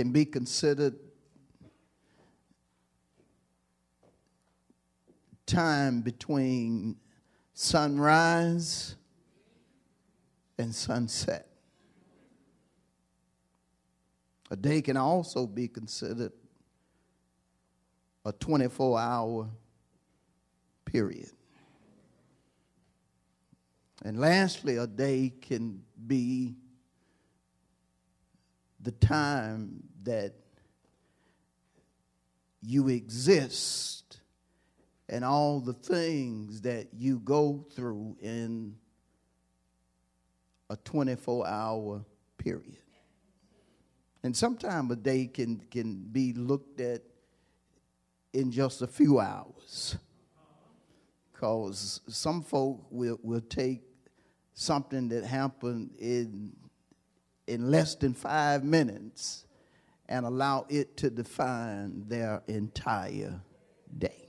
can be considered time between sunrise and sunset. A day can also be considered a 24 hour period. And lastly, a day can be the time that you exist and all the things that you go through in a 24 hour period. And sometimes a day can, can be looked at in just a few hours. Because some folk will, will take something that happened in, in less than five minutes and allow it to define their entire day.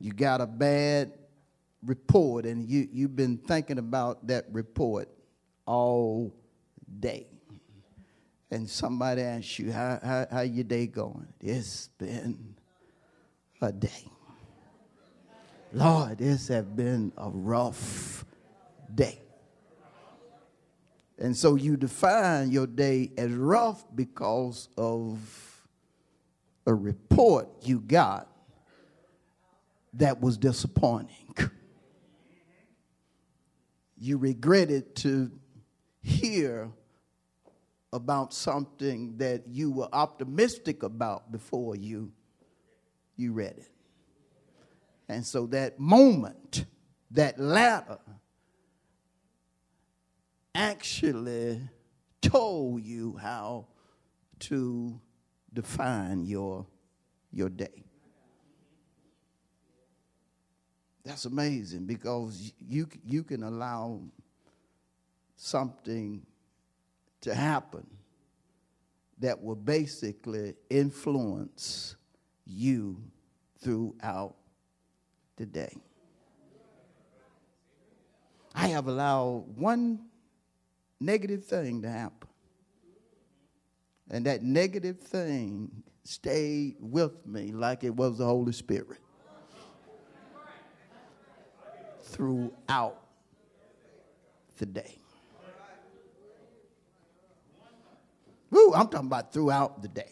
You got a bad report and you, you've been thinking about that report all day. And somebody asks you, how, how, how your day going? It's been a day. Lord, this has been a rough day. And so you define your day as rough because of a report you got that was disappointing. You regretted to hear about something that you were optimistic about before you, you read it. And so that moment, that ladder, actually told you how to define your, your day. That's amazing because you, you can allow something to happen that will basically influence you throughout the day. I have allowed one negative thing to happen. And that negative thing stayed with me like it was the Holy Spirit throughout the day. Woo, I'm talking about throughout the day.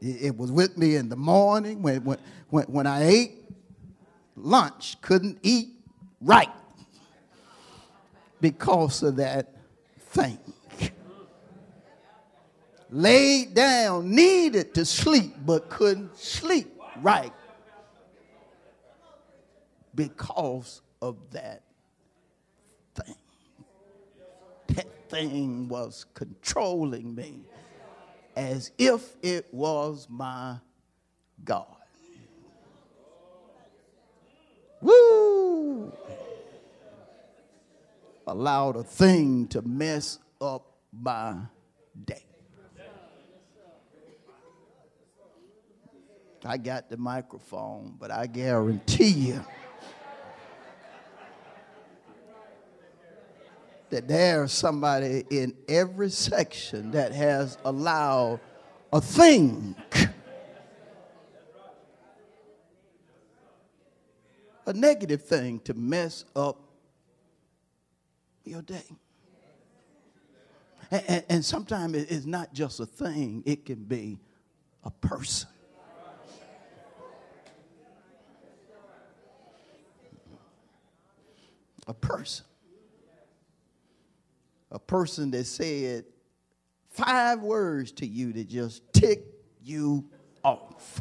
It, it was with me in the morning when, when, when, when I ate lunch, couldn't eat right because of that thing. Laid down, needed to sleep, but couldn't sleep right because of that thing. That thing was controlling me as if it was my God. Woo! Allowed a thing to mess up my day. I got the microphone, but I guarantee you that there's somebody in every section that has allowed a thing a negative thing to mess up your day. And, and, and sometimes it's not just a thing, it can be a person. A person. A person that said five words to you that just tick you off.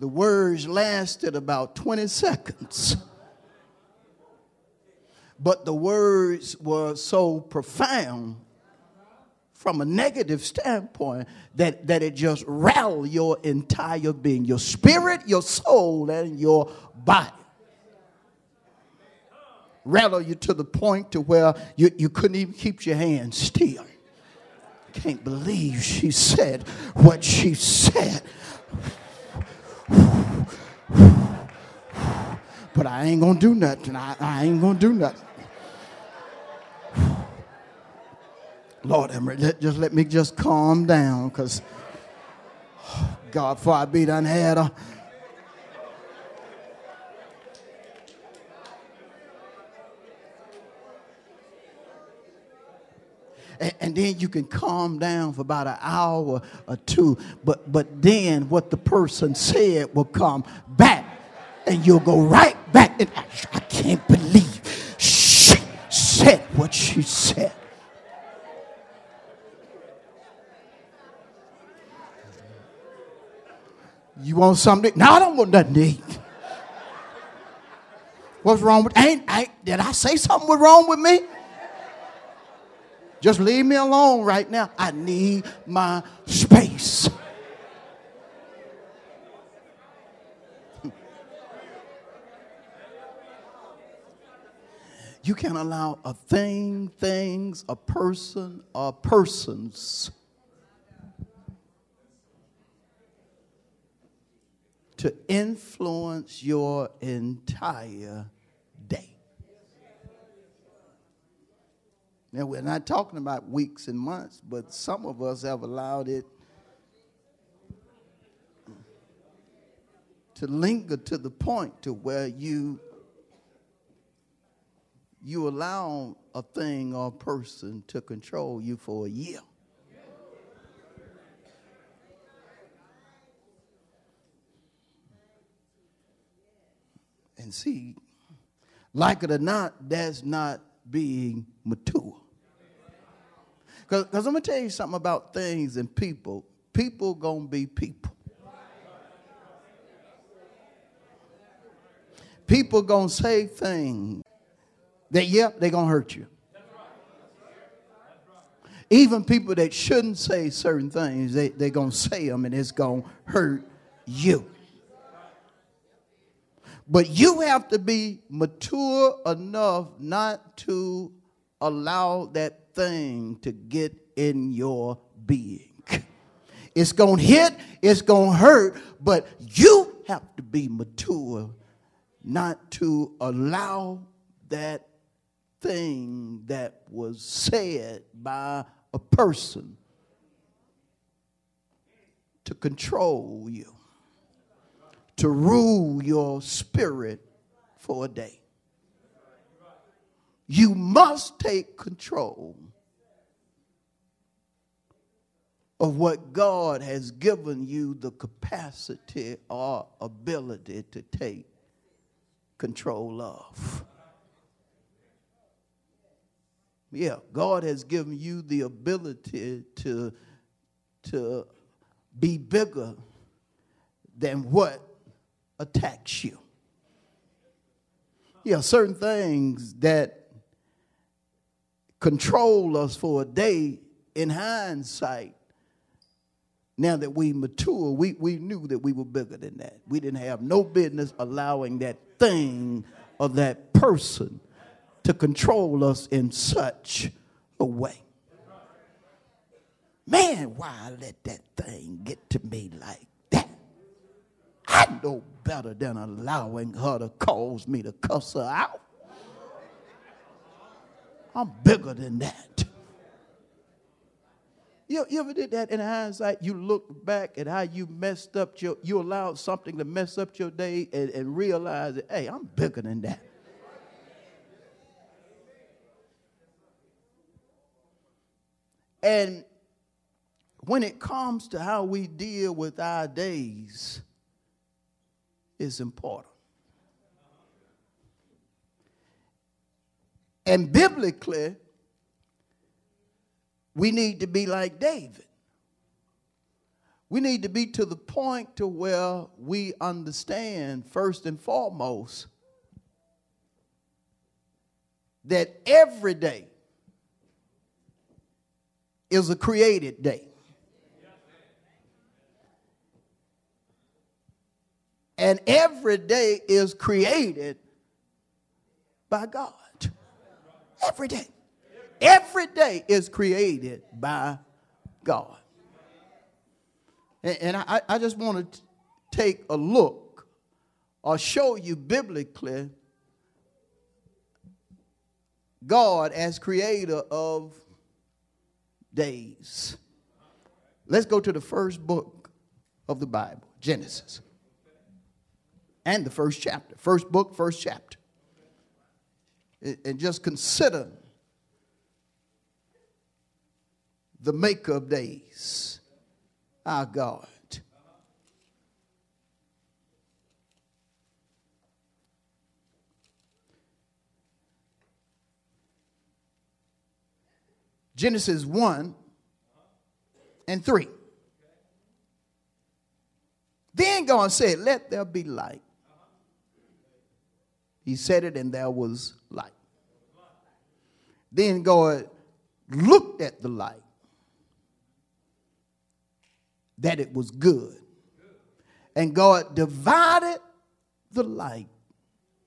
The words lasted about 20 seconds. But the words were so profound from a negative standpoint that, that it just rattled your entire being your spirit, your soul, and your body. Rattle you to the point to where you, you couldn't even keep your hands still. I can't believe she said what she said. But I ain't gonna do nothing. I, I ain't gonna do nothing. Lord, Emory, just let me just calm down because God, for I be done had a. And, and then you can calm down for about an hour or two, but but then what the person said will come back, and you'll go right back. And I, I can't believe she said what she said. You want something? No, I don't want nothing to eat. What's wrong with ain't, ain't did I say something was wrong with me? Just leave me alone right now. I need my space. You can't allow a thing, things, a person, or persons to influence your entire day. Now, we're not talking about weeks and months, but some of us have allowed it to linger to the point to where you you allow a thing or a person to control you for a year. And see, like it or not, that's not being mature. Because I'm going to tell you something about things and people. People going to be people. People going to say things that, yeah, they're going to hurt you. Even people that shouldn't say certain things, they, they're going to say them and it's going to hurt you. But you have to be mature enough not to allow that thing to get in your being. It's going to hit, it's going to hurt, but you have to be mature not to allow that thing that was said by a person to control you to rule your spirit for a day. You must take control of what God has given you the capacity or ability to take control of. Yeah, God has given you the ability to, to be bigger than what attacks you. Yeah, certain things that control us for a day in hindsight now that we mature, we, we knew that we were bigger than that. We didn't have no business allowing that thing or that person to control us in such a way. Man, why let that thing get to me like that? I know better than allowing her to cause me to cuss her out. I'm bigger than that. You, you ever did that in hindsight? You look back at how you messed up your, you allowed something to mess up your day and, and realize that, hey, I'm bigger than that. And when it comes to how we deal with our days, is important. And biblically, we need to be like David. we need to be to the point to where we understand first and foremost that every day is a created day. And every day is created by God. Every day. Every day is created by God. And, and I, I just want to take a look or show you biblically God as creator of days. Let's go to the first book of the Bible, Genesis and the first chapter. First book, first chapter. And just consider the maker of days, our God. Genesis 1 and 3. Then God said, Let there be light. He said it, and there was light. Then God looked at the light, that it was good. And God divided the light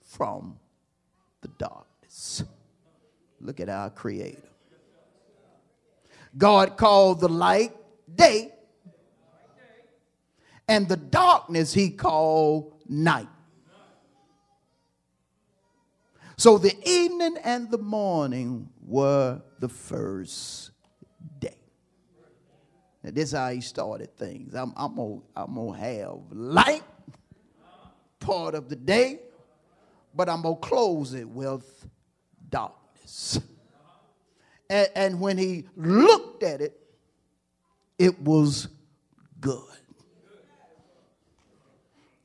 from the darkness. Look at our Creator. God called the light day, and the darkness he called night. So the evening and the morning were the first day. Now, this is how he started things. I'm, I'm going to have light part of the day, but I'm going to close it with darkness. And, and when he looked at it, it was good.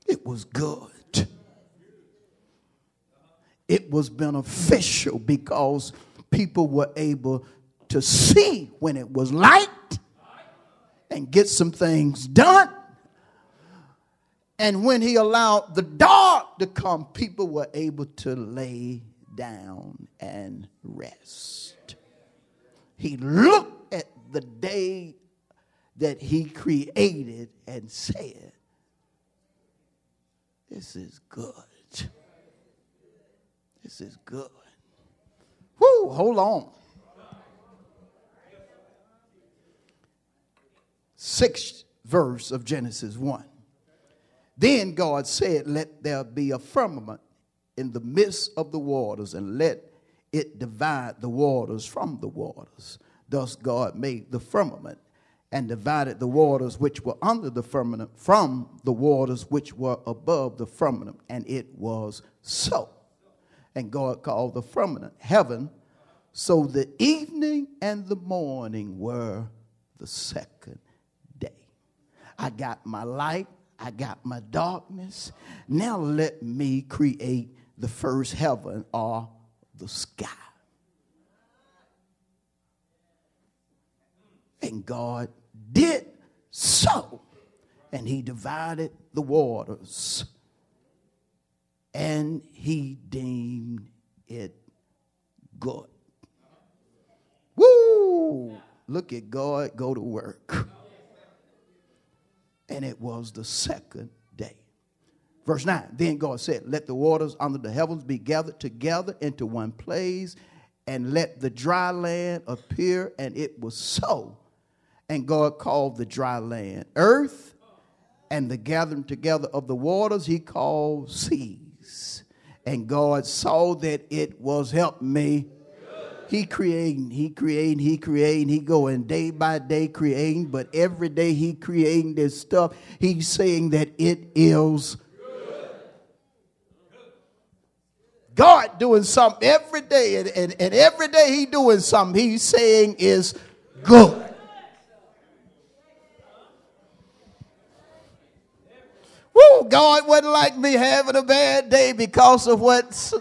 It was good it was beneficial because people were able to see when it was light and get some things done. And when he allowed the dark to come, people were able to lay down and rest. He looked the day that he created and said, This is good. This is good. Whoo, hold on. Sixth verse of Genesis 1. Then God said, Let there be a firmament in the midst of the waters, and let it divide the waters from the waters. Thus God made the firmament and divided the waters which were under the firmament from the waters which were above the firmament, and it was so and God called the firmament heaven. So the evening and the morning were the second day. I got my light, I got my darkness. Now let me create the first heaven or the sky. And God did so. And he divided the waters and he deemed it good. Woo! Look at God go to work. And it was the second day. Verse 9 Then God said, Let the waters under the heavens be gathered together into one place, and let the dry land appear. And it was so. And God called the dry land earth, and the gathering together of the waters he called seas. and God saw that it was helping me. He creating, he creating, he creating, he going day by day creating, but every day he creating this stuff, he's saying that it is good. God doing something every day, and, and, and every day he doing something he's saying is good. Woo, God wouldn't like me having a bad day because of what's.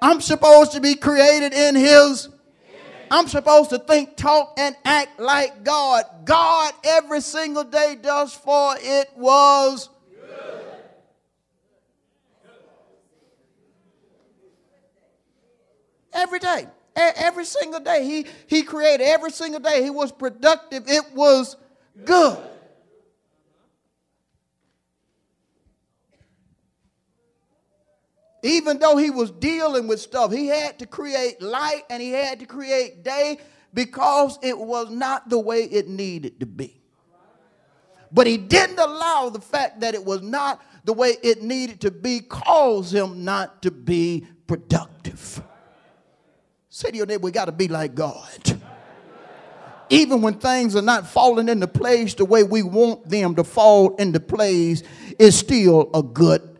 I'm supposed to be created in His. I'm supposed to think, talk, and act like God. God every single day does for it was. Every day. Every single day. He, he created every single day. He was productive. It was good. Even though he was dealing with stuff, he had to create light and he had to create day because it was not the way it needed to be. But he didn't allow the fact that it was not the way it needed to be cause him not to be productive. Say to your neighbor, we got to be like God. Even when things are not falling into place the way we want them to fall into place, is still a good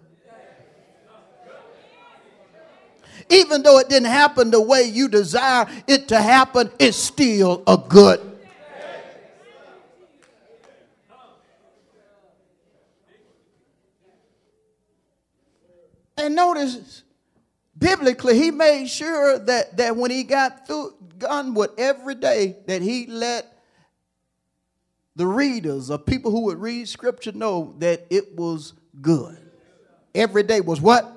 even though it didn't happen the way you desire it to happen, it's still a good. And notice, biblically, he made sure that, that when he got through, with every day, that he let the readers or people who would read scripture know that it was good. Every day was what?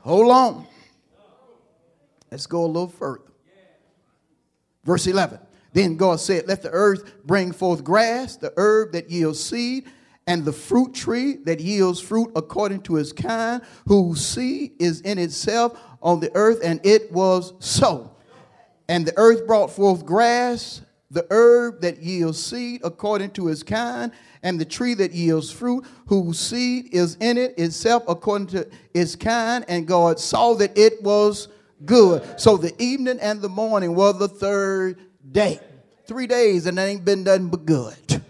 Hold on. Let's go a little further. Verse 11. Then God said, Let the earth bring forth grass, the herb that yields seed, and the fruit tree that yields fruit according to its kind, whose seed is in itself on the earth. And it was so. And the earth brought forth grass, the herb that yields seed according to its kind, and the tree that yields fruit, whose seed is in it itself according to its kind. And God saw that it was good. So the evening and the morning were the third day. Three days, and ain't been nothing but good.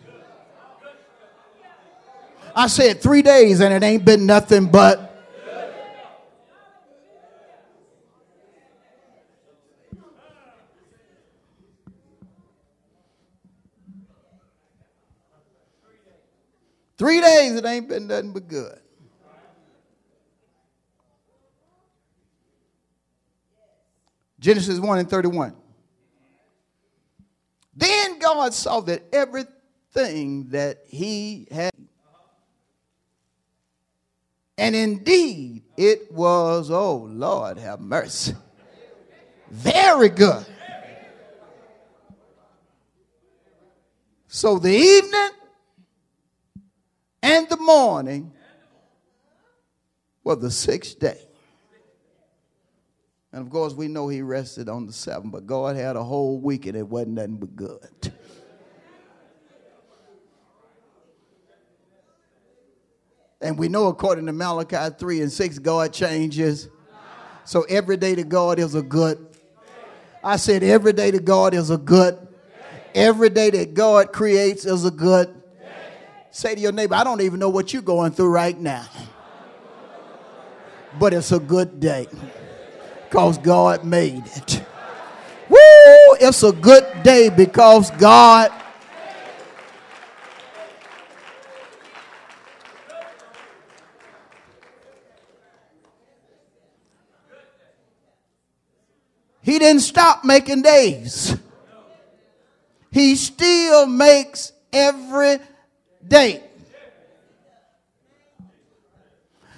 I said three days, and it ain't been nothing but Three days, it ain't been nothing but good. Genesis 1 and 31. Then God saw that everything that he had, and indeed it was, oh Lord, have mercy, very good. So the evening and the morning was the sixth day. And of course, we know he rested on the seventh, but God had a whole week and it wasn't nothing but good. And we know according to Malachi 3 and 6, God changes. So every day to God is a good. I said every day to God is a good. Every day that God creates is a good. Say to your neighbor, I don't even know what you're going through right now. But it's a good day because God made it. Woo! It's a good day because God. He didn't stop making days. He still makes every day.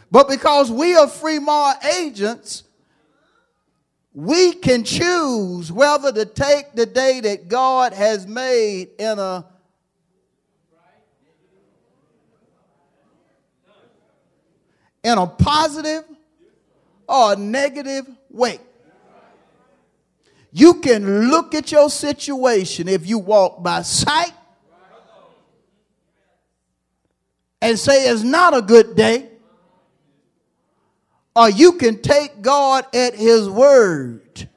But because we are free moral agents, we can choose whether to take the day that God has made in a in a positive or a negative way. You can look at your situation if you walk by sight and say it's not a good day, or you can take God at His word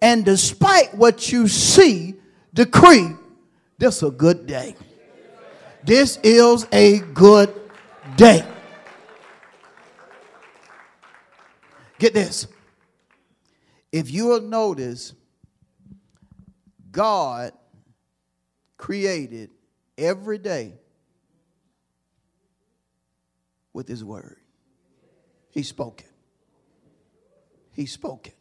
and despite what you see, decree this is a good day. This is a good day. Get this. If you will notice, God created every day with his word. He spoke it. He spoke it.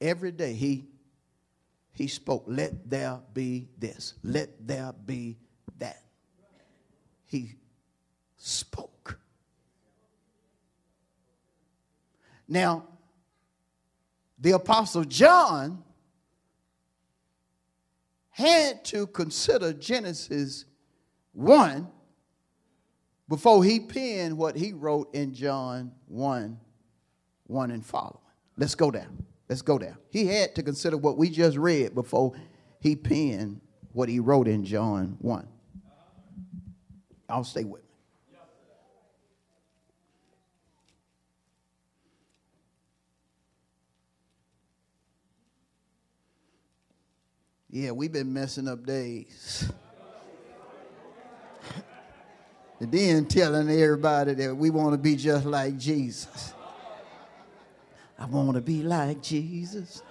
every day he he spoke, let there be this, let there be that. He spoke. Now, the Apostle John had to consider Genesis 1 before he penned what he wrote in John 1 1 and following. Let's go down. Let's go down. He had to consider what we just read before he penned what he wrote in John 1. I'll stay with me. Yeah, we've been messing up days. and then telling everybody that we want to be just like Jesus. I want to be like Jesus.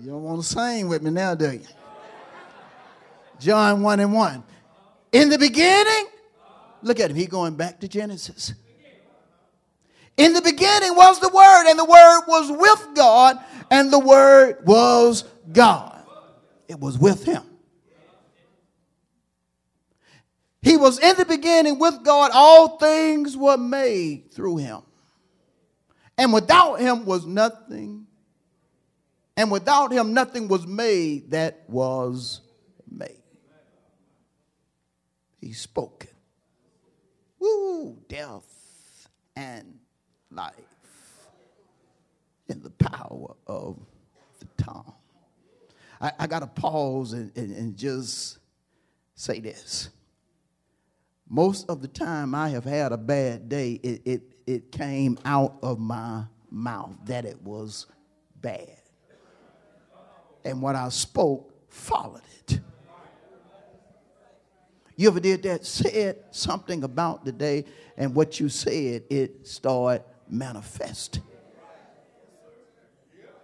You don't want to sing with me now, do you? John 1 and 1. In the beginning, look at him, he going back to Genesis. In the beginning was the Word, and the Word was with God, and the Word was God. It was with Him. He was in the beginning with God. All things were made through Him. And without Him was nothing. And without Him, nothing was made that was made. He spoke. Woo, death and life in the power of the tongue. I, I got to pause and, and, and just say this. Most of the time I have had a bad day, it, it, it came out of my mouth that it was bad. And what I spoke followed it. You ever did that? Said something about the day, and what you said, it started manifest.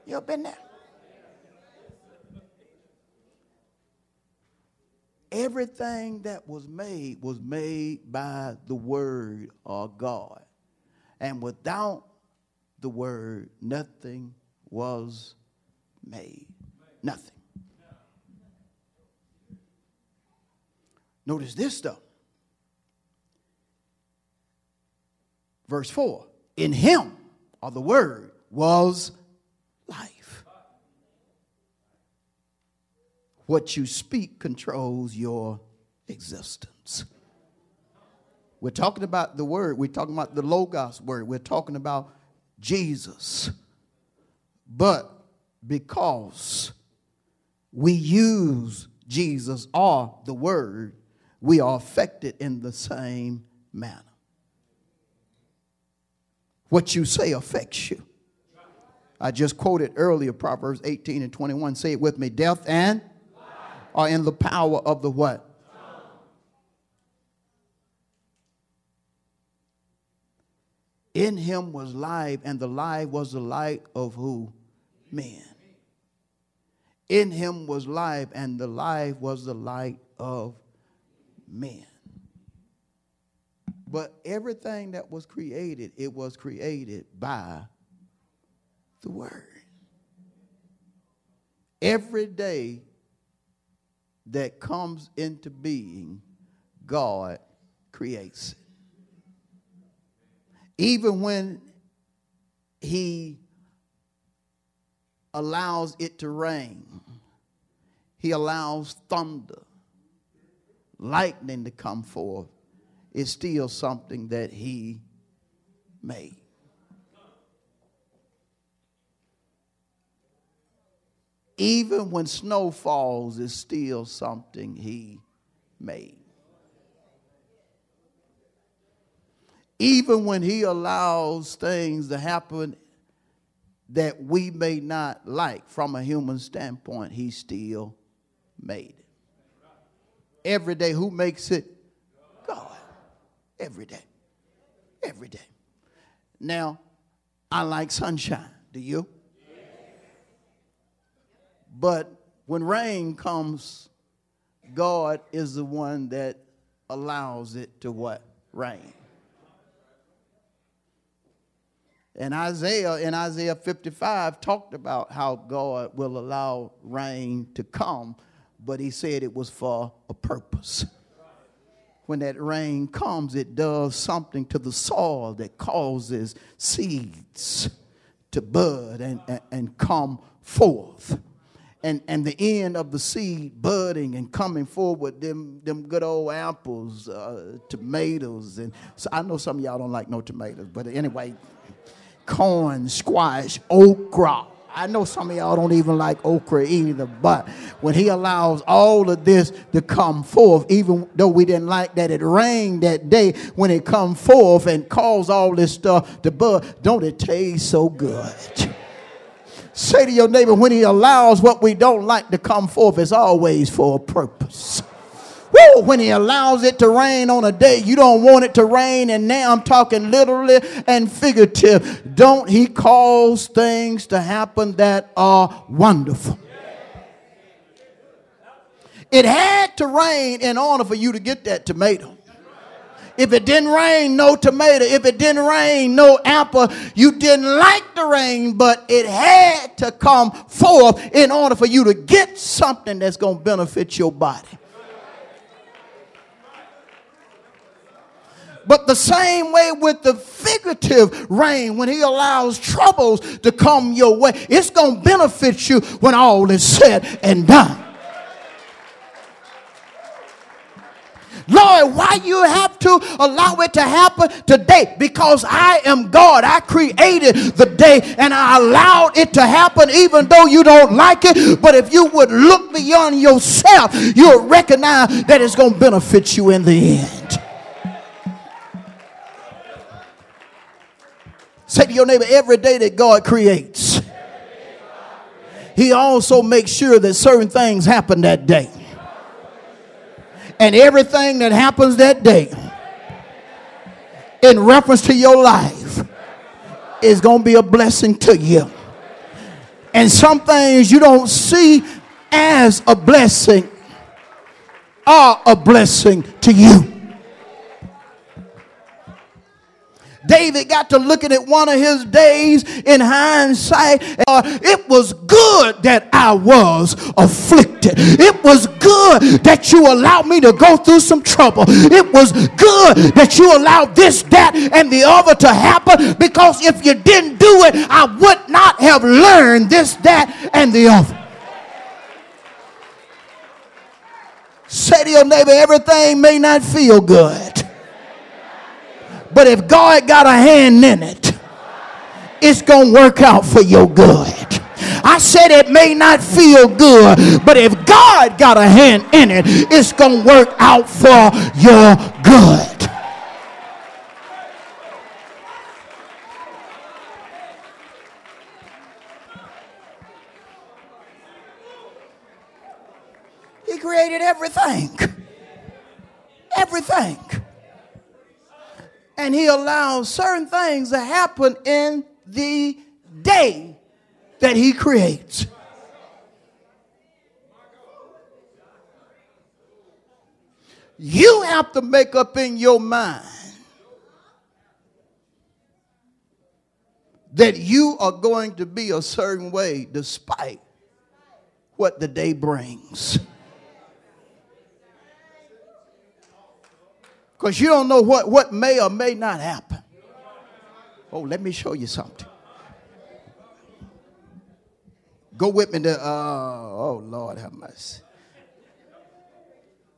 You ever been there? Everything that was made was made by the word of God. And without the word, nothing was made. Nothing. Notice this though. Verse 4 in him, or the word, was life. What you speak controls your existence. We're talking about the word, we're talking about the Logos word, we're talking about Jesus. But because we use Jesus or the word, we are affected in the same manner. What you say affects you. I just quoted earlier Proverbs 18 and 21. Say it with me. Death and life are in the power of the what? In him was life, and the life was the light of who? Men. In him was life, and the life was the light of men. But everything that was created, it was created by the Word. Every day that comes into being, God creates it. Even when He allows it to rain, He allows thunder, lightning to come forth is still something that he made. Even when snow falls, is still something he made. Even when he allows things to happen that we may not like from a human standpoint, he still made it. Every day, who makes it? Every day. Every day. Now, I like sunshine. Do you? But when rain comes, God is the one that allows it to what? Rain. And Isaiah in Isaiah 55 talked about how God will allow rain to come, but he said it was for a purpose. When that rain comes, it does something to the soil that causes seeds to bud and, and, and come forth and, and the end of the seed budding and coming forward, them, them good old apples, uh, tomatoes. And so I know some of y'all don't like no tomatoes, but anyway, corn, squash, okra. I know some of y'all don't even like okra either, but when he allows all of this to come forth, even though we didn't like that it rained that day, when it come forth and cause all this stuff to bud, don't it taste so good? Say to your neighbor, when he allows what we don't like to come forth, it's always for a purpose. Woo, when he allows it to rain on a day you don't want it to rain, and now I'm talking literally and figurative. Don't he cause things to happen that are wonderful? It had to rain in order for you to get that tomato. If it didn't rain, no tomato. If it didn't rain, no apple. You didn't like the rain, but it had to come forth in order for you to get something that's going to benefit your body. But the same way with the figurative rain, when he allows troubles to come your way, it's going to benefit you when all is said and done. Lord, why you have to allow it to happen today? Because I am God. I created the day and I allowed it to happen even though you don't like it. But if you would look beyond yourself, you'll recognize that it's going to benefit you in the end. Say to your neighbor, every day that God creates, He also makes sure that certain things happen that day and everything that happens that day in reference to your life is going to be a blessing to you. And some things you don't see as a blessing are a blessing to you. David got to looking at one of his days in hindsight. Uh, it was good that I was afflicted. It was good that you allowed me to go through some trouble. It was good that you allowed this, that, and the other to happen because if you didn't do it, I would not have learned this, that, and the other. Say to your neighbor, everything may not feel good. But if God got a hand in it, it's going to work out for your good. I said it may not feel good, but if God got a hand in it, it's going to work out for your good. He created everything. Everything and he allows certain things to happen in the day that he creates. You have to make up in your mind that you are going to be a certain way despite what the day brings. Because you don't know what, what may or may not happen. Oh, let me show you something. Go with me to, uh, oh, Lord have mercy.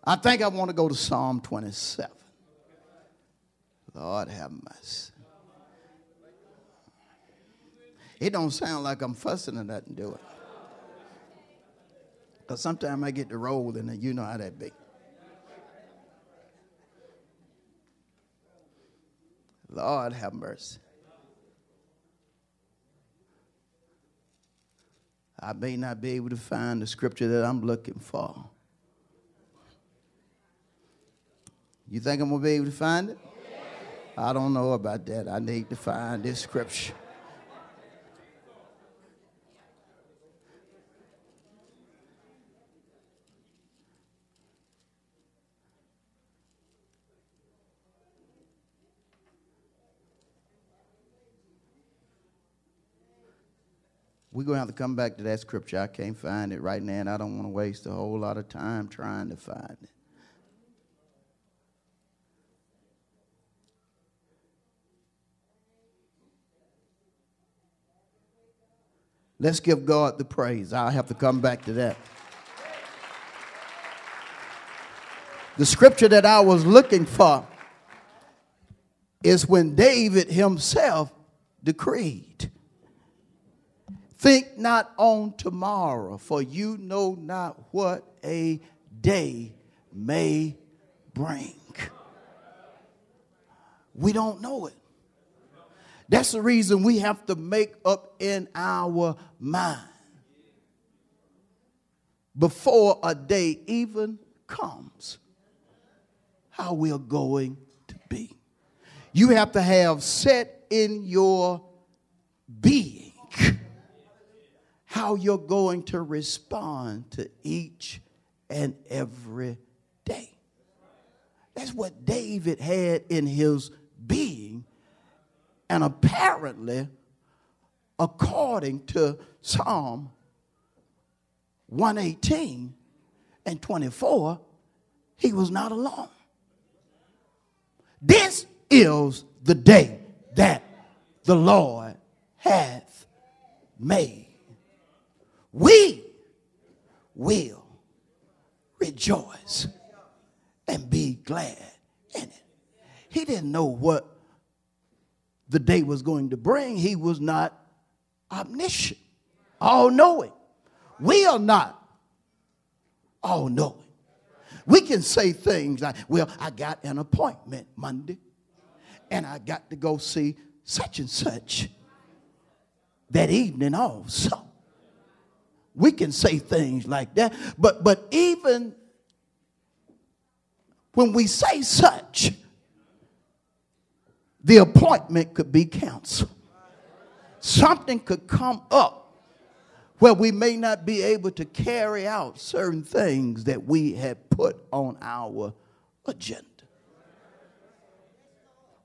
I think I want to go to Psalm 27. Lord have mercy. It don't sound like I'm fussing or nothing, do it? Because sometimes I get the roll and you know how that be. Lord have mercy. I may not be able to find the scripture that I'm looking for. You think I'm going to be able to find it? I don't know about that. I need to find this scripture. We're going to have to come back to that scripture. I can't find it right now, and I don't want to waste a whole lot of time trying to find it. Let's give God the praise. I'll have to come back to that. The scripture that I was looking for is when David himself decreed, Think not on tomorrow, for you know not what a day may bring. We don't know it. That's the reason we have to make up in our mind before a day even comes how we're going to be. You have to have set in your being how you're going to respond to each and every day. That's what David had in his being. And apparently, according to Psalm 118 and 24, he was not alone. This is the day that the Lord hath made. We will rejoice and be glad in it. He didn't know what the day was going to bring. He was not omniscient, all knowing. We are not all knowing. We can say things like, well, I got an appointment Monday and I got to go see such and such that evening also. We can say things like that. But but even when we say such, the appointment could be canceled. Something could come up where we may not be able to carry out certain things that we had put on our agenda.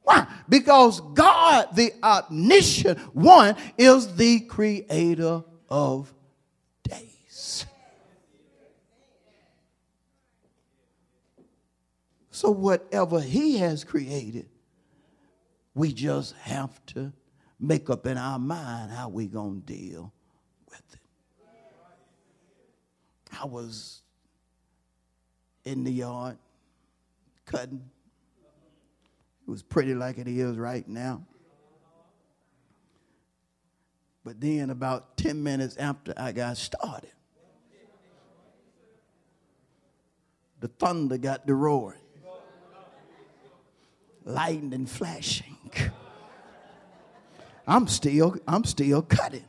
Why? Because God, the omniscient one, is the creator of days. So, whatever He has created, we just have to make up in our mind how we're going to deal with it. I was in the yard cutting. It was pretty like it is right now. But then, about 10 minutes after I got started, the thunder got to roaring, lightning flashing. I'm still, I'm still cutting.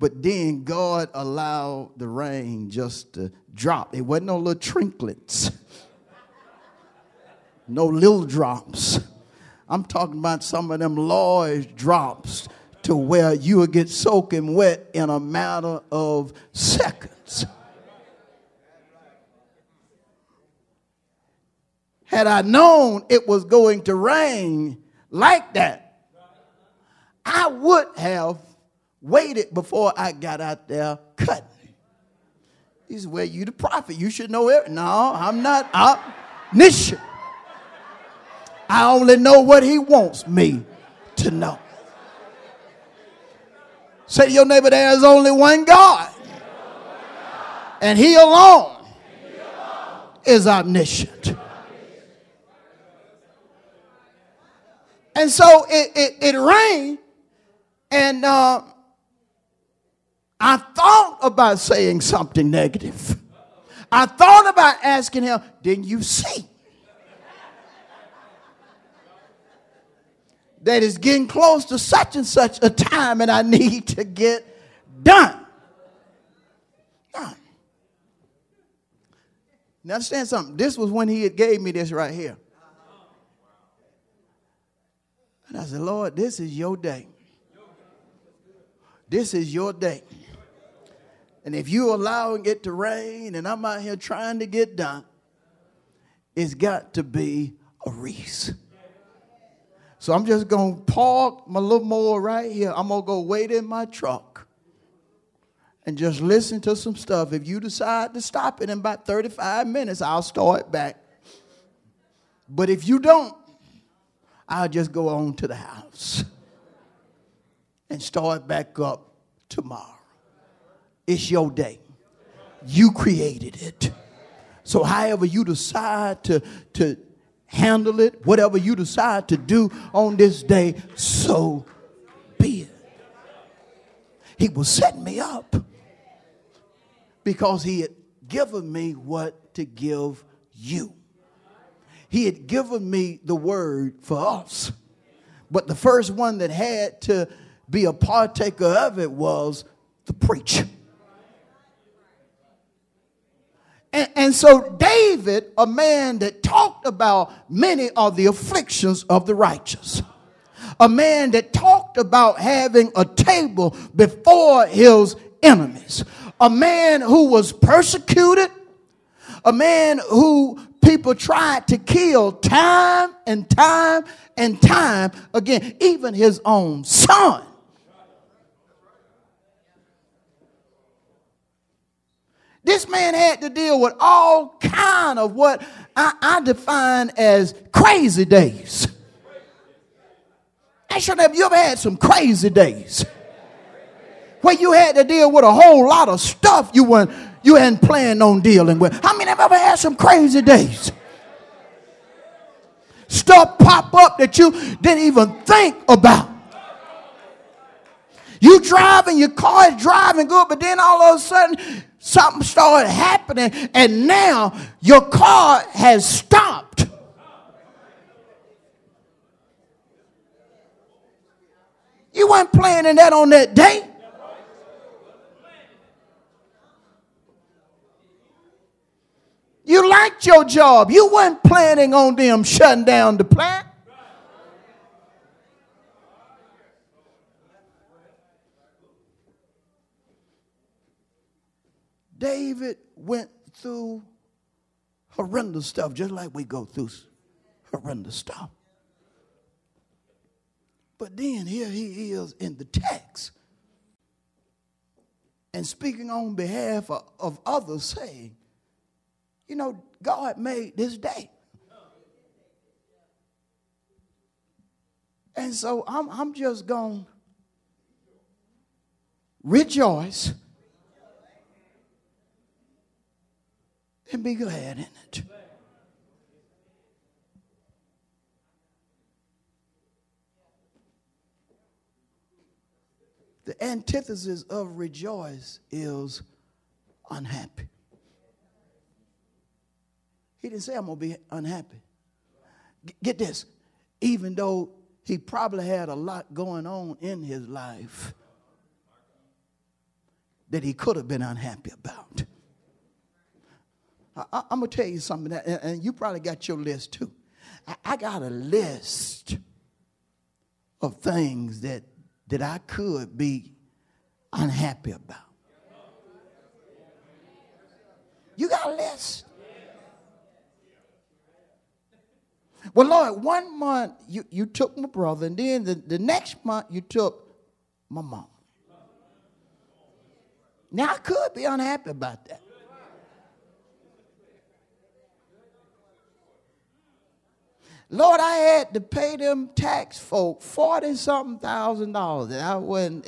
But then God allowed the rain just to drop. It wasn't no little trinklets, no little drops. I'm talking about some of them large drops to where you will get soaking wet in a matter of seconds. Had I known it was going to rain like that, I would have waited before I got out there cutting. He said, Well, you the prophet. You should know it. No, I'm not omniscient. I only know what he wants me to know. Say to your neighbor, there is only one God. And he alone is omniscient. And so it, it, it rained, and uh, I thought about saying something negative. I thought about asking him, Didn't you see? That is getting close to such and such a time, and I need to get done. Done. Now, understand something. This was when he had gave me this right here. And I said, Lord, this is your day. This is your day. And if you're allowing it to rain and I'm out here trying to get done, it's got to be a reason. So I'm just going to park my little more right here. I'm going to go wait in my truck and just listen to some stuff. If you decide to stop it in about 35 minutes, I'll start back. But if you don't, I'll just go on to the house and start back up tomorrow. It's your day. You created it. So, however you decide to, to handle it, whatever you decide to do on this day, so be it. He was setting me up because he had given me what to give you. He had given me the word for us. But the first one that had to be a partaker of it was the preacher. And, and, so, David, a man that talked about many of the afflictions of the righteous, a man that talked about having a table before his enemies, a man who was persecuted, a man who people tried to kill time and time and time again, even his own son. This man had to deal with all kind of what I, I define as crazy days. I should have you ever had some crazy days where you had to deal with a whole lot of stuff you weren't you hadn't planned on dealing with. How many have ever had some crazy days? Stuff pop up that you didn't even think about. You driving, your car is driving good, but then all of a sudden something started happening, and now your car has stopped. You weren't planning that on that day. You liked your job. You weren't planning on them shutting down the plant. David went through horrendous stuff, just like we go through horrendous stuff. But then here he is in the text and speaking on behalf of, of others, saying, You know, God made this day. And so I'm, I'm just going to rejoice and be glad in it. The antithesis of rejoice is unhappy. He didn't say, I'm going to be unhappy. Get this. Even though he probably had a lot going on in his life that he could have been unhappy about. I, am going to tell you something, that, and you probably got your list too. I, I got a list of things that, that I could be unhappy about. You got a list? Well, Lord, one month you, you took my brother, and then the, the next month you took my mom. Now, I could be unhappy about that. Lord, I had to pay them tax folk 40 something thousand dollars that I wasn't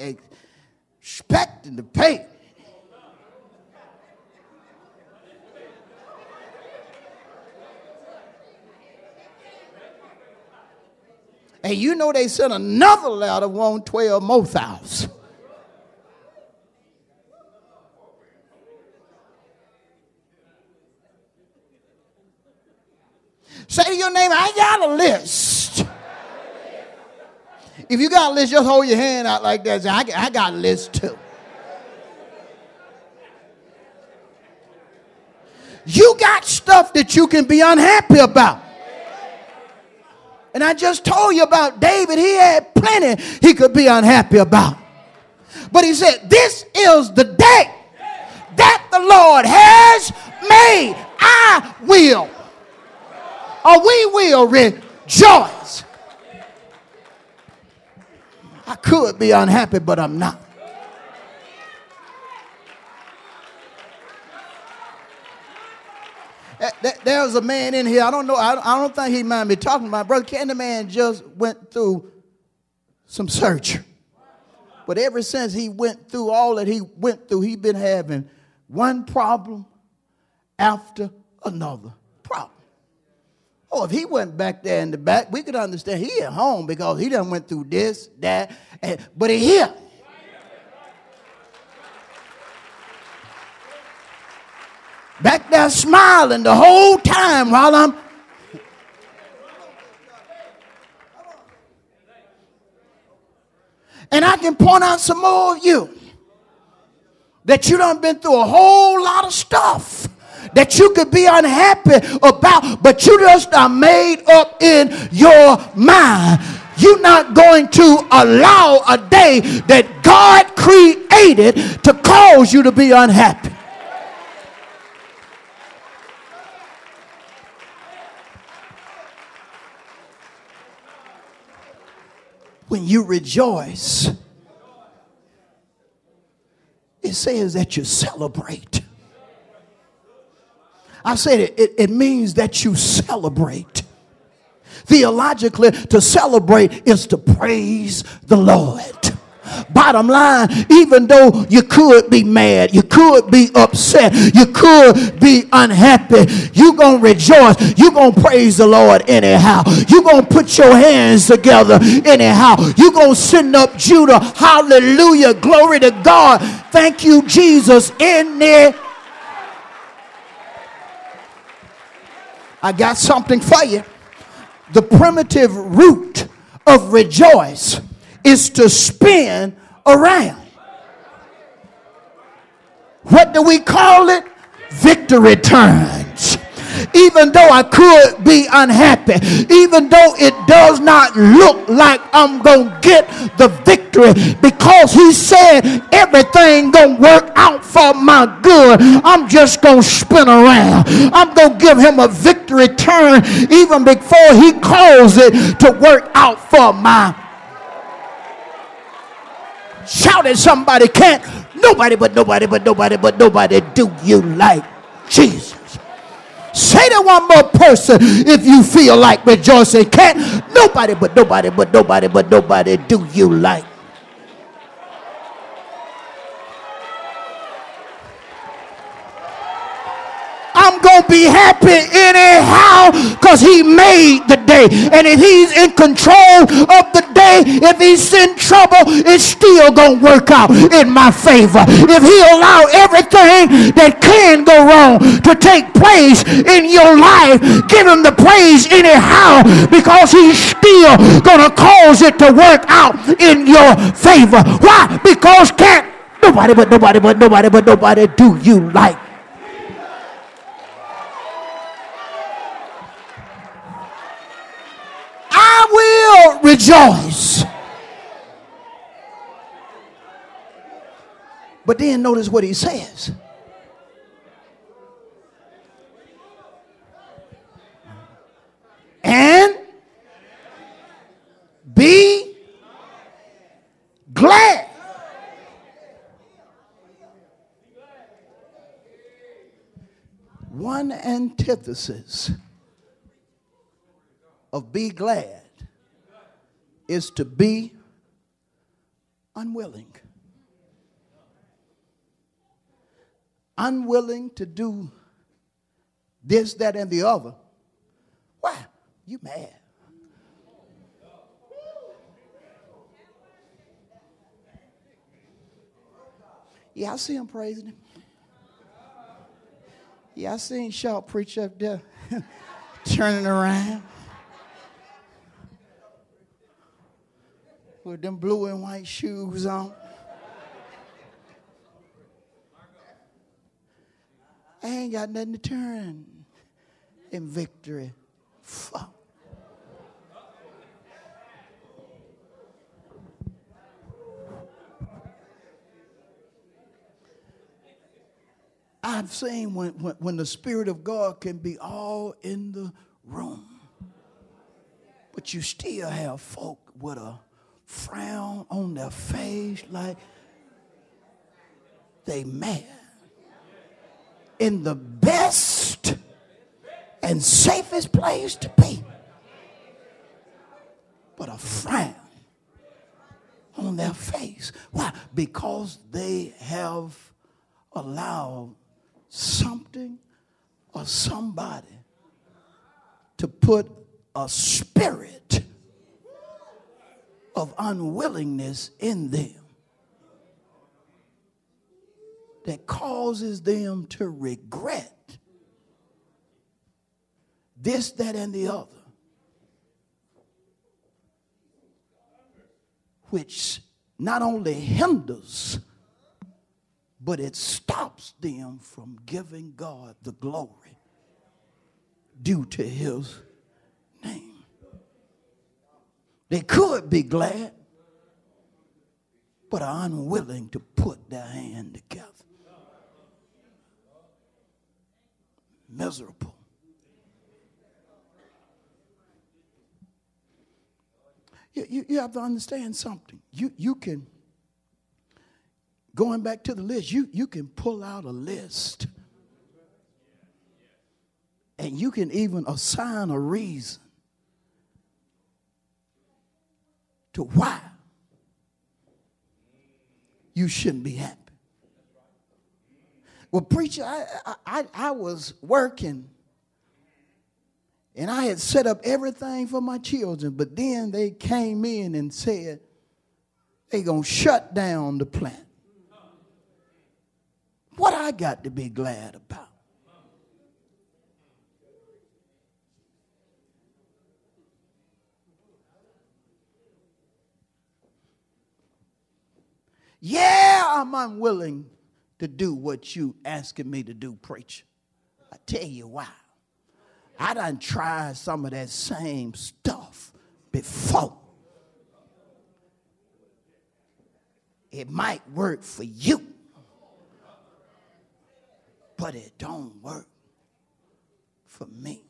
expecting to pay. And you know they sent another letter, one 12 more thousand. Say to your neighbor, I got a list. If you got a list, just hold your hand out like that. Say, I, I got a list too. You got stuff that you can be unhappy about. And I just told you about David. He had plenty he could be unhappy about. But he said, This is the day that the Lord has made. I will or we will rejoice. I could be unhappy, but I'm not. There was a man in here. I don't know. I, I don't think he mind me talking about. Brother Candyman just went through some surgery. But ever since he went through all that he went through, he been having one problem after another problem. Oh, if he went back there in the back, we could understand he at home because he done went through this, that, and, but he here. Back there smiling the whole time while I'm And I can point out some more of you that you done been through a whole lot of stuff that you could be unhappy about, but you just are made up in your mind. You're not going to allow a day that God created to cause you to be unhappy. When you rejoice, it says that you celebrate. I said it, it, it, means that you celebrate. Theologically, to celebrate is to praise the Lord. Bottom line, even though you could be mad, you could be upset, you could be unhappy, you're going to rejoice. You're going to praise the Lord anyhow. You're going to put your hands together anyhow. You're going to send up Judah. Hallelujah. Glory to God. Thank you, Jesus, in there. I got something for you. The primitive root of rejoice is to spin around. What do we call it? Victory turns even though I could be unhappy, even though it does not look like I'm going to get the victory because he said everything going to work out for my good. I'm just going to spin around. I'm going to give him a victory turn even before he calls it to work out for my Shout somebody, can't nobody but nobody but nobody but nobody do you like Jesus. Say to one more person if you feel like rejoicing. Can't nobody but nobody but nobody but nobody do you like I'm going to be happy anyhow because he made the day. And if he's in control of the day, if he's in trouble, it's still going to work out in my favor. If he allow everything that can go wrong to take place in your life, give him the praise anyhow because he's still going to cause it to work out in your favor. Why? Because can't nobody but nobody but nobody but nobody do you like I will rejoice. But then notice what he says. And be glad. One antithesis of be glad is to be unwilling. Unwilling to do this, that, and the other. Why? You mad. Yeah, I see him praising him. Yeah, I seen Shaw preach up there, turning around. With them blue and white shoes on. I ain't got nothing to turn in victory for. I've seen when, when, when, the Spirit of God can be all in the room, but you still have folk with a frown on their face like they mad. In the best and safest place to be. But a frown on their face. Why? Because they have allowed something or somebody to put a spirit of unwillingness in them that causes them to regret this, that, and the other, which not only hinders, but it stops them from giving God the glory due to his name. They could be glad, but are unwilling to put their hand together. Miserable. You, you, you have to understand something. You, you can, going back to the list, you, you can pull out a list and you can even assign a reason to why you shouldn't be happy. Well, preacher, I, I, I was working and I had set up everything for my children, but then they came in and said they're going to shut down the plant. What I got to be glad about? Yeah, I'm unwilling to do what you asking me to do, preacher. I tell you why. I done tried some of that same stuff before. It might work for you, but it don't work for me.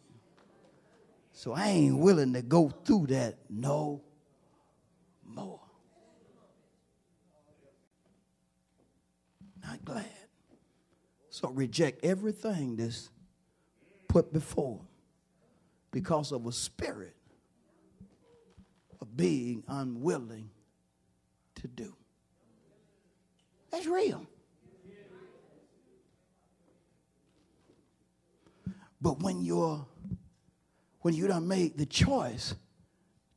So I ain't willing to go through that no more. Not glad. So reject everything that's put before because of a spirit of being unwilling to do. That's real. But when you're when you don't make the choice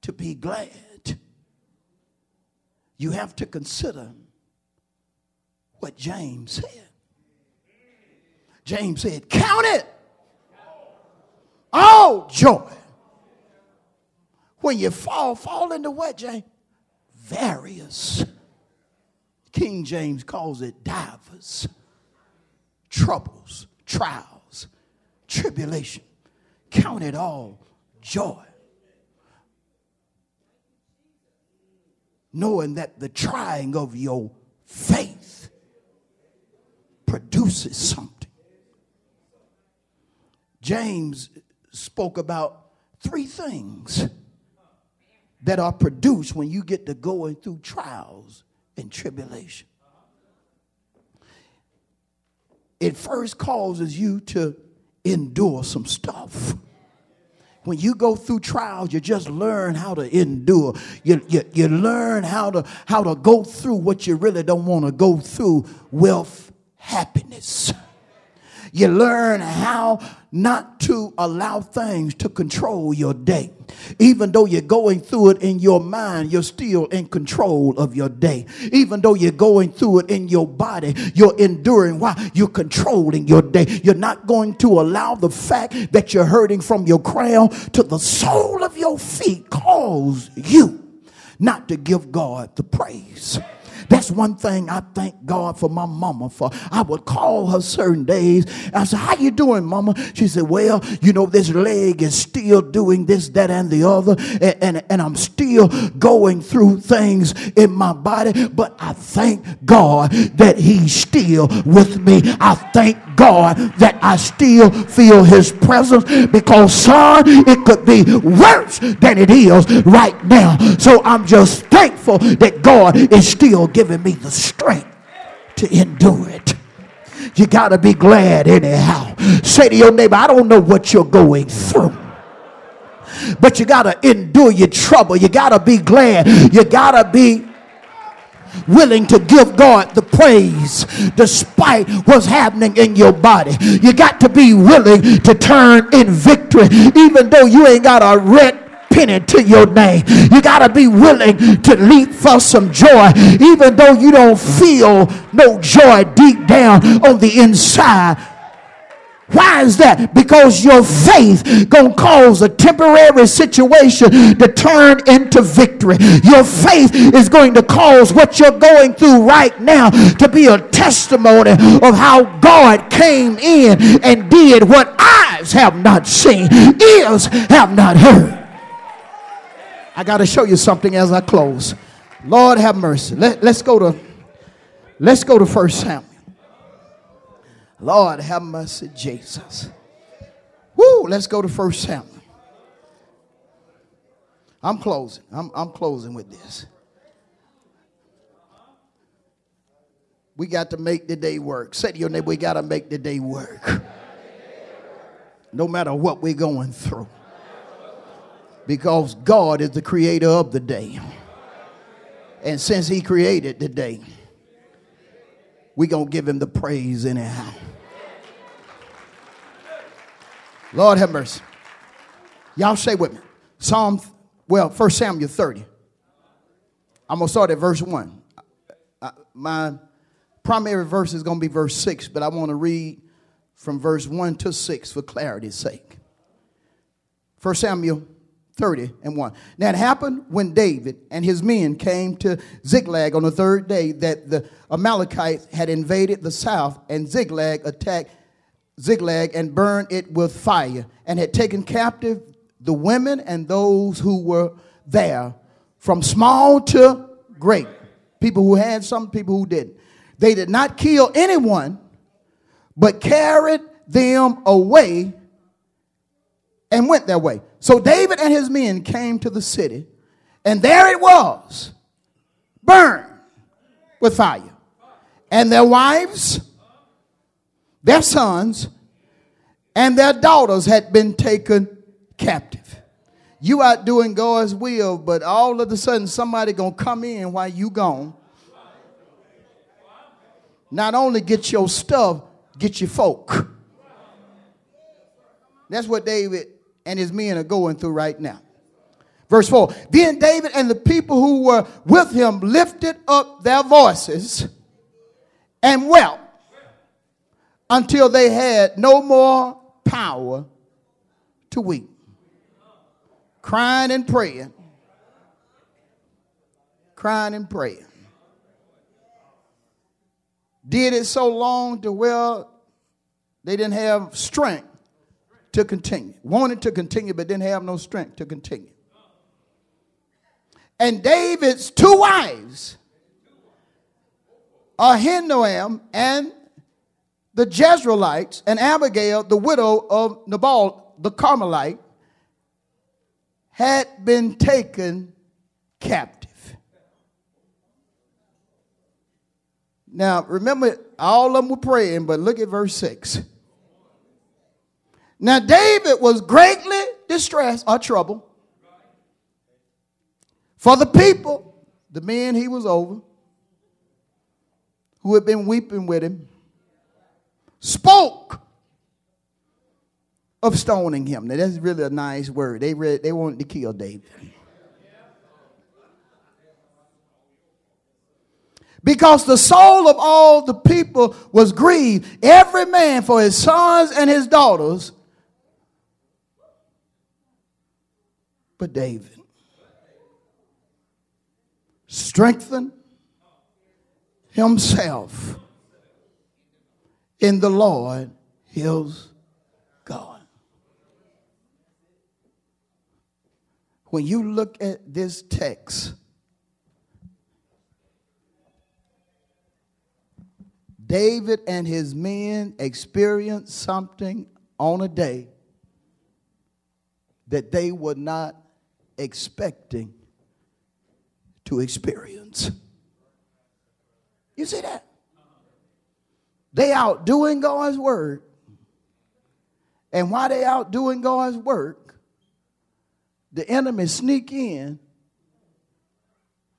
to be glad, you have to consider what James said. James said, Count it all joy. When you fall, fall into what, James? Various. King James calls it divers. Troubles, trials, tribulation. Count it all joy. Knowing that the trying of your faith produces something. James spoke about three things that are produced when you get to going through trials and tribulation. It first causes you to endure some stuff. When you go through trials, you just learn how to endure. You, you, you learn how to, how to go through what you really don't want to go through with happiness. You learn how not to allow things to control your day. Even though you're going through it in your mind, you're still in control of your day. Even though you're going through it in your body, you're enduring. Why? You're controlling your day. You're not going to allow the fact that you're hurting from your crown to the sole of your feet cause you not to give God the praise. That's one thing I thank God for my mama for. I would call her certain days. I said, How you doing, mama? She said, Well, you know, this leg is still doing this, that, and the other. And, and, and I'm still going through things in my body. But I thank God that He's still with me. I thank God that I still feel His presence because, son, it could be worse than it is right now. So I'm just thankful that God is still giving me the strength to endure it. You got to be glad anyhow. Say to your neighbor, I don't know what you're going through but you got to endure your trouble. You got to be glad. You got to be willing to give God the praise despite what's happening in your body. You got to be willing to turn in victory, even though you ain't got a red penny to your name. You got to be willing to leap for some joy, even though you don't feel no joy deep down on the inside. Why is that? Because your faith gonna cause a temporary situation to turn into victory. Your faith is going to cause what you're going through right now to be a testimony of how God came in and did what eyes have not seen, ears have not heard. I got to show you something as I close. Lord have mercy. Let, let's go to let's go to First Samuel. Lord have mercy, Jesus. Woo, let's go to First Samuel. I'm closing. I'm, I'm closing with this. We got to make the day work. Say to your neighbor, we got to make the day work. No matter what we're going through. Because God is the creator of the day. And since He created the day, we're going to give Him the praise anyhow. Lord have mercy. Y'all say with me. Psalm, well, First Samuel 30. I'm going to start at verse 1. my primary verse is going to be verse 6, but I want to read from verse 1 to 6 for clarity's sake. First Samuel 30 and 1. Now it happened when David and his men came to Ziklag on the third day that the Amalekites had invaded the south, and Ziklag attacked Ziklag and burned it with fire, and had taken captive the women and those who were there, from small to great. People who had some, people who didn't. They did not kill anyone, but carried them away and went their way. So David and his men came to the city, and there it was, burned with fire. And their wives their sons, and their daughters had been taken captive. You out doing God's will, but all of a sudden somebody gonna come in while you gone. Not only get your stuff, get your folk. That's what David and his men are going through right now. Verse 4 Then David and the people who were with him lifted up their voices and wept until they had no more power to weep. Crying and praying. Crying and praying. Did it so long to where they didn't have strength to continue. Wanted to continue, but didn't have no strength to continue. And David's two wives, Ahinoam and the Jezreelites and Abigail, the widow of Nabal the Carmelite, had been taken captive. Now, remember, all of them were praying, but look at verse 6. Now, David was greatly distressed or troubled for the people, the men he was over, who had been weeping with him spoke of stoning him. Now that's really a nice word. They read, they wanted to kill David. Because the soul of all the people was grieved, every man for his sons and his daughters, but David. Strengthened himself in the Lord his God. When you look at this text, David and his men experienced something on a day that they were not expecting to experience. You see that? They out doing God's word. And while they out doing God's work, the enemy sneak in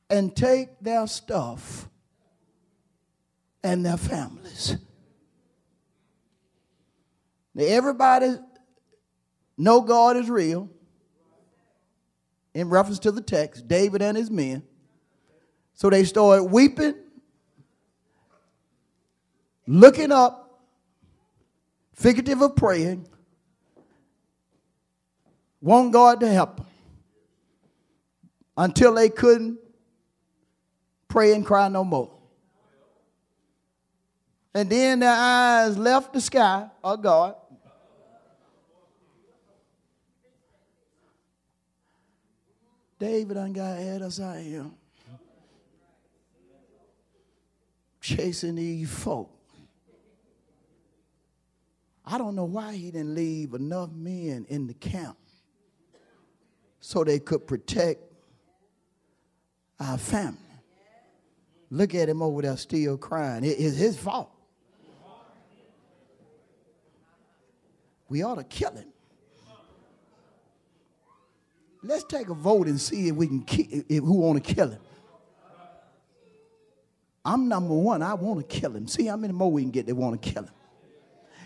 and take their stuff and their families. Now everybody know God is real in reference to the text, David and his men. So they started weeping, looking up, figurative of praying, want God to help them until they couldn't pray and cry no more. And then their eyes left the sky of God. David I got ahead us out here. Chasing these folk. I don't know why he didn't leave enough men in the camp so they could protect our family. Look at him over there still crying. It is his fault. We ought to kill him. Let's take a vote and see if we can ki- if who want to kill him. I'm number one. I want to kill him. See how many more we can get that want to kill him.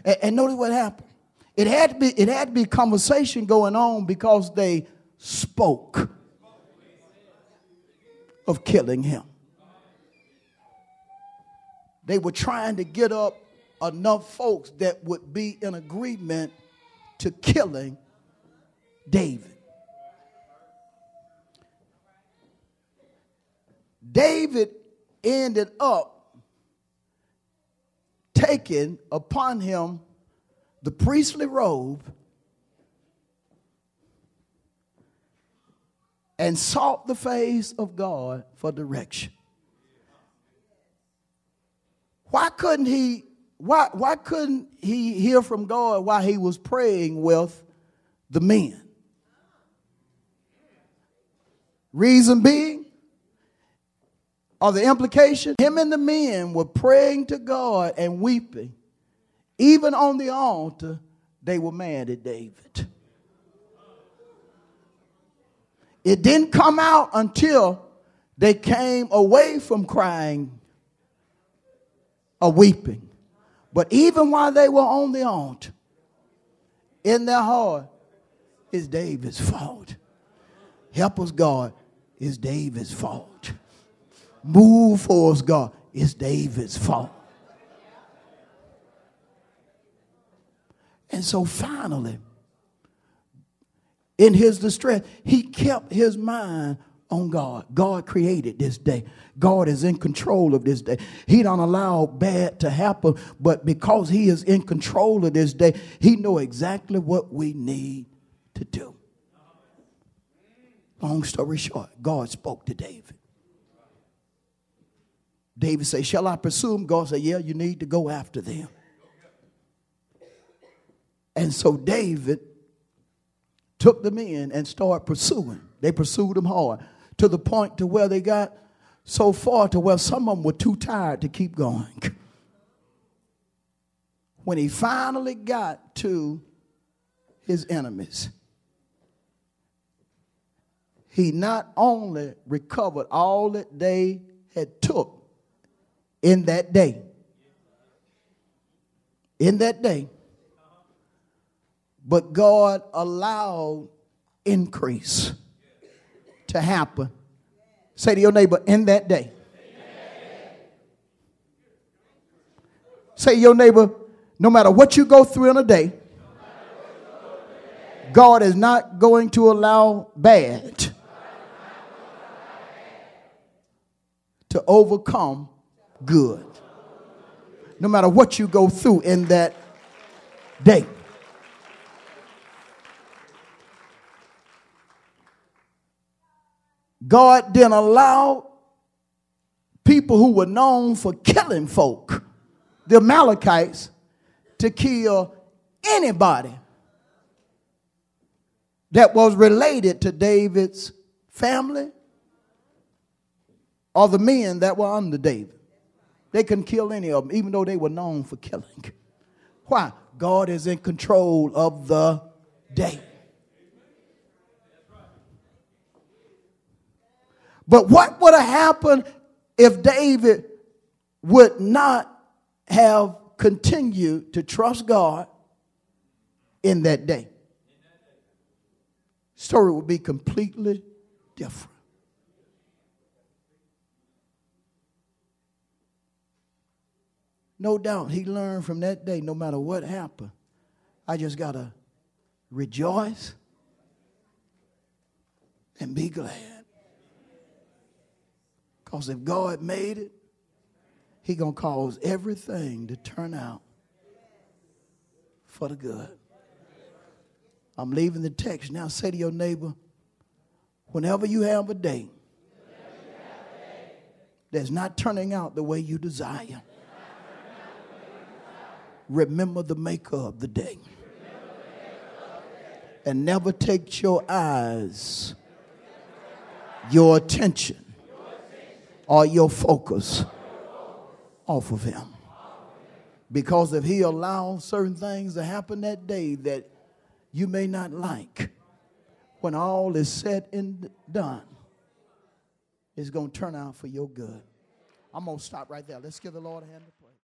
And, and notice what happened. It had to be it had to be conversation going on because they spoke of killing him. They were trying to get up enough folks that would be in agreement to killing David. David ended up taking upon him the priestly robe and sought the face of God for direction. Why couldn't he why, why couldn't he hear from God while he was praying with the men? Reason being, or the implication, him and the men were praying to God and weeping. Even on the altar, they were mad at David. It didn't come out until they came away from crying or weeping. But even while they were on the altar, in their heart, is David's fault. Help us, God, is David's fault. Move for us, God, It's David's fault. And so finally, in his distress, he kept his mind on God. God created this day. God is in control of this day. He don't allow bad to happen, but because he is in control of this day, he know exactly what we need to do. Long story short, God spoke to David. David said, Shall I pursue them? God said, Yeah, you need to go after them. And so David took them in and started pursuing. They pursued them hard to the point to where they got so far to where some of them were too tired to keep going. When he finally got to his enemies, he not only recovered all that they had took in that day, in that day, but God allowed increase to happen. Say to your neighbor, in that day. Say to your neighbor, no matter what you go through in a day, God is not going to allow bad to overcome good. No matter what you go through in that day. God didn't allow people who were known for killing folk, the Amalekites, to kill anybody that was related to David's family or the men that were under David. They couldn't kill any of them, even though they were known for killing. Why? God is in control of the day. But what would have happened if David would not have continued to trust God in that day? Story would be completely different. No doubt he learned from that day, no matter what happened, I just got to rejoice and be glad. Because if God made it, he going to cause everything to turn out for the good. I'm leaving the text now. Say to your neighbor, whenever you have a day that's not turning out the way you desire, remember the maker of the day. And never take your eyes, your attention, or your focus off of him. Because if he allows certain things to happen that day that you may not like, when all is said and done, it's going to turn out for your good. I'm going to stop right there. Let's give the Lord a hand.